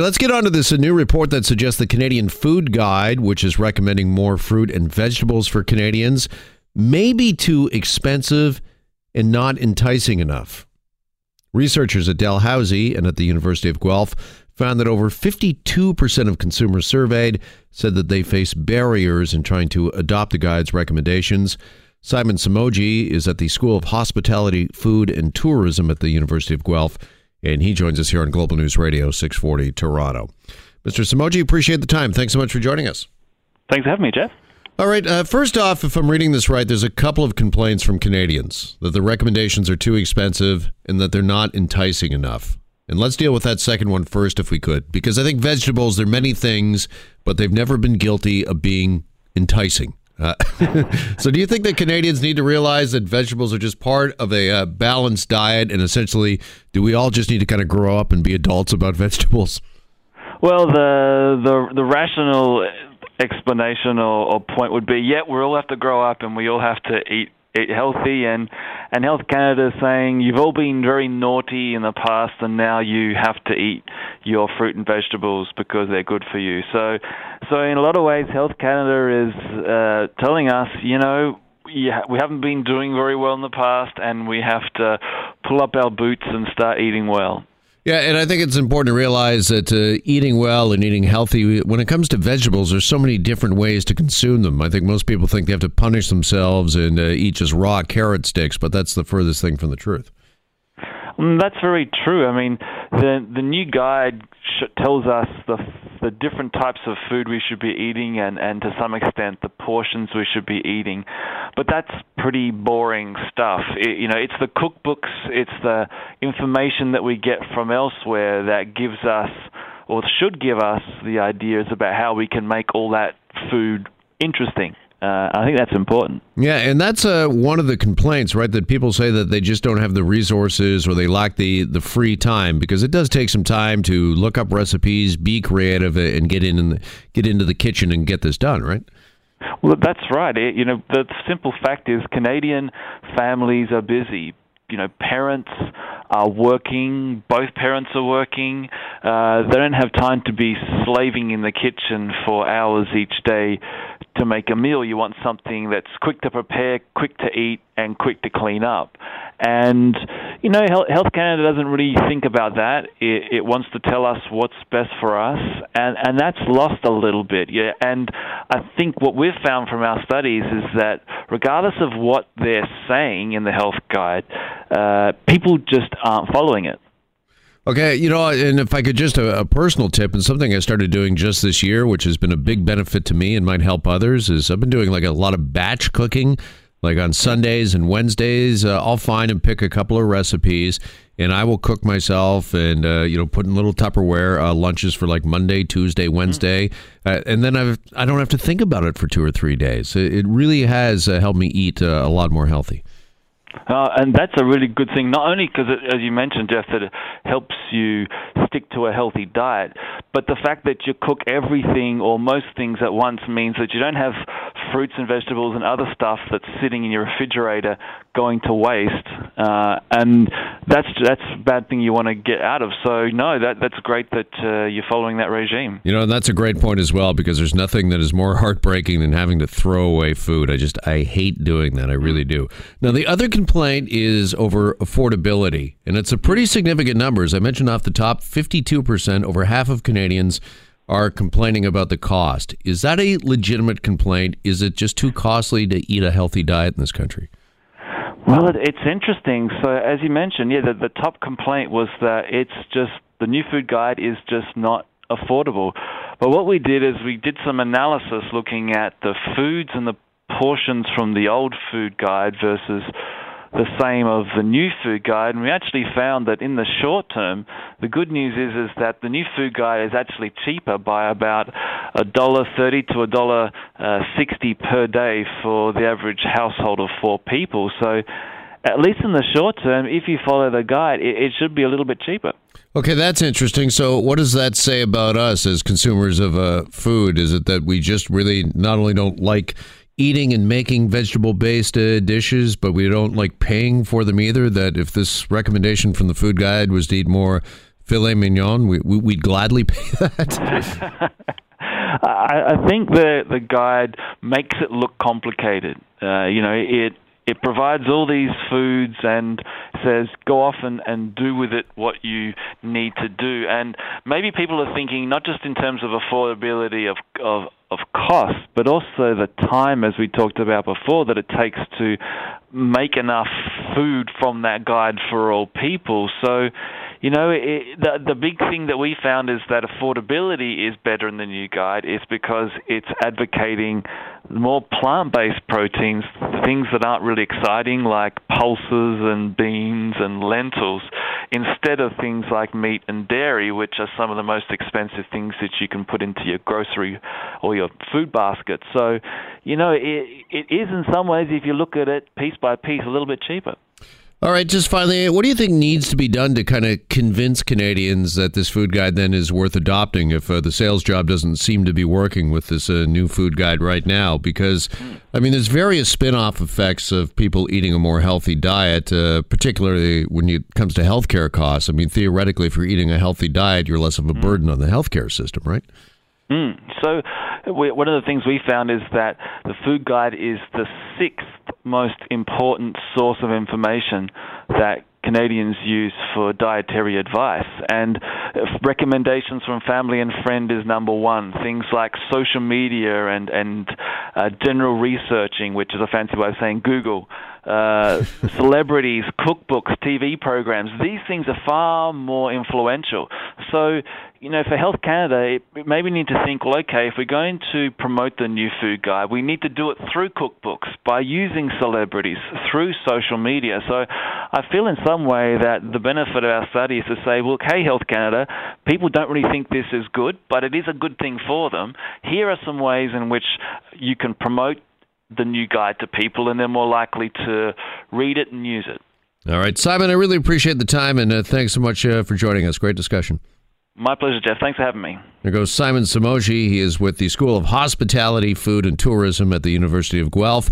Let's get on to this. A new report that suggests the Canadian Food Guide, which is recommending more fruit and vegetables for Canadians, may be too expensive and not enticing enough. Researchers at Dalhousie and at the University of Guelph found that over 52% of consumers surveyed said that they face barriers in trying to adopt the guide's recommendations. Simon Somogyi is at the School of Hospitality, Food, and Tourism at the University of Guelph and he joins us here on Global News Radio 640 Toronto. Mr. Somogyi, appreciate the time. Thanks so much for joining us. Thanks for having me, Jeff. All right. Uh, first off, if I'm reading this right, there's a couple of complaints from Canadians that the recommendations are too expensive and that they're not enticing enough. And let's deal with that second one first, if we could, because I think vegetables, they're many things, but they've never been guilty of being enticing. Uh, so, do you think that Canadians need to realize that vegetables are just part of a uh, balanced diet, and essentially, do we all just need to kind of grow up and be adults about vegetables? Well, the the the rational explanation or, or point would be, yeah, we all have to grow up and we all have to eat healthy and and Health Canada is saying you've all been very naughty in the past and now you have to eat your fruit and vegetables because they're good for you. So so in a lot of ways Health Canada is uh, telling us, you know, we haven't been doing very well in the past and we have to pull up our boots and start eating well. Yeah, and I think it's important to realize that uh, eating well and eating healthy, when it comes to vegetables, there's so many different ways to consume them. I think most people think they have to punish themselves and uh, eat just raw carrot sticks, but that's the furthest thing from the truth. Mm, that's very true. I mean, the the new guide tells us the the different types of food we should be eating and and to some extent the portions we should be eating. But that's pretty boring stuff. It, you know it's the cookbooks it's the information that we get from elsewhere that gives us or should give us the ideas about how we can make all that food interesting uh, I think that's important. Yeah, and that's uh, one of the complaints, right? That people say that they just don't have the resources or they lack the the free time because it does take some time to look up recipes, be creative, and get in and get into the kitchen and get this done, right? Well, that's right. It, you know, the simple fact is Canadian families are busy. You know, parents are working, both parents are working. Uh, they don't have time to be slaving in the kitchen for hours each day to make a meal, you want something that's quick to prepare, quick to eat, and quick to clean up. And you know, Health Canada doesn't really think about that. It, it wants to tell us what's best for us, and and that's lost a little bit. Yeah, and I think what we've found from our studies is that regardless of what they're saying in the health guide, uh, people just aren't following it. Okay, you know, and if I could just a, a, personal tip and something I started doing just this year, which has been a big benefit to me and might help others, is I've been doing like a lot of batch cooking, like on Sundays and Wednesdays. Uh, I'll find and pick a couple of recipes, and I will cook myself, and uh, you know, put in little Tupperware uh, lunches for like Monday, Tuesday, Wednesday, mm-hmm. and then I've, I don't have to think about it for two or three days. It, it really has uh, helped me eat uh, a lot more healthy. Uh, and that's a really good thing, not only because, as you mentioned, Jeff, that it helps you stick to a healthy diet, but the fact that you cook everything or most things at once means that you don't have fruits and vegetables and other stuff that's sitting in your refrigerator going to waste, uh, and that's that's a bad thing you want to get out of. So no, that that's great that uh, you're following that regime. You know, that's a great point as well because there's nothing that is more heartbreaking than having to throw away food. I just I hate doing that. I really do. Now the other complaint is over affordability, and it's a pretty significant number. As I mentioned off the top, 52%, over half of Canadians are complaining about the cost. Is that a legitimate complaint? Is it just too costly to eat a healthy diet in this country? Well, it's interesting. So, as you mentioned, yeah, the, the top complaint was that it's just the new food guide is just not affordable. But what we did is we did some analysis looking at the foods and the portions from the old food guide versus the same of the new food guide, and we actually found that in the short term, the good news is is that the new food guide is actually cheaper by about a dollar thirty to a dollar uh, sixty per day for the average household of four people. So. At least in the short term, if you follow the guide, it, it should be a little bit cheaper. Okay, that's interesting. So, what does that say about us as consumers of uh, food? Is it that we just really not only don't like eating and making vegetable based uh, dishes, but we don't like paying for them either. That if this recommendation from the food guide was to eat more filet mignon, we, we, would gladly pay that. I, I think the the guide makes it look complicated. Uh, you know, it it provides all these foods and says go off and, and do with it what you need to do. And maybe people are thinking not just in terms of affordability of of of cost, but also the time, as we talked about before, that it takes to make enough food from that guide for all people. So you know, it, the the big thing that we found is that affordability is better in the new guide is because it's advocating more plant-based proteins, things that aren't really exciting like pulses and beans and lentils, instead of things like meat and dairy, which are some of the most expensive things that you can put into your grocery or your food basket. So, you know, it, it is in some ways, if you look at it piece by piece, a little bit cheaper. All right, just finally, what do you think needs to be done to kind of convince Canadians that this food guide then is worth adopting if uh, the sales job doesn't seem to be working with this uh, new food guide right now? Because, I mean, there's various spin off effects of people eating a more healthy diet, uh, particularly when it comes to healthcare costs. I mean, theoretically, if you're eating a healthy diet, you're less of a burden on the healthcare system, right? Mm. So, we, one of the things we found is that the food guide is the sixth most important source of information that Canadians use for dietary advice. And recommendations from family and friend is number one. Things like social media and, and uh, general researching, which is a fancy way of saying Google, uh, celebrities, cookbooks, TV programs, these things are far more influential. So, you know, for Health Canada, it, maybe need to think, well, okay, if we're going to promote the new food guide, we need to do it through cookbooks, by using celebrities, through social media. So I feel in some way that the benefit of our study is to say, well, okay, Health Canada, people don't really think this is good, but it is a good thing for them. Here are some ways in which you can promote the new guide to people, and they're more likely to read it and use it. All right, Simon, I really appreciate the time, and uh, thanks so much uh, for joining us. Great discussion. My pleasure, Jeff. Thanks for having me. There goes Simon Somogyi. He is with the School of Hospitality, Food, and Tourism at the University of Guelph.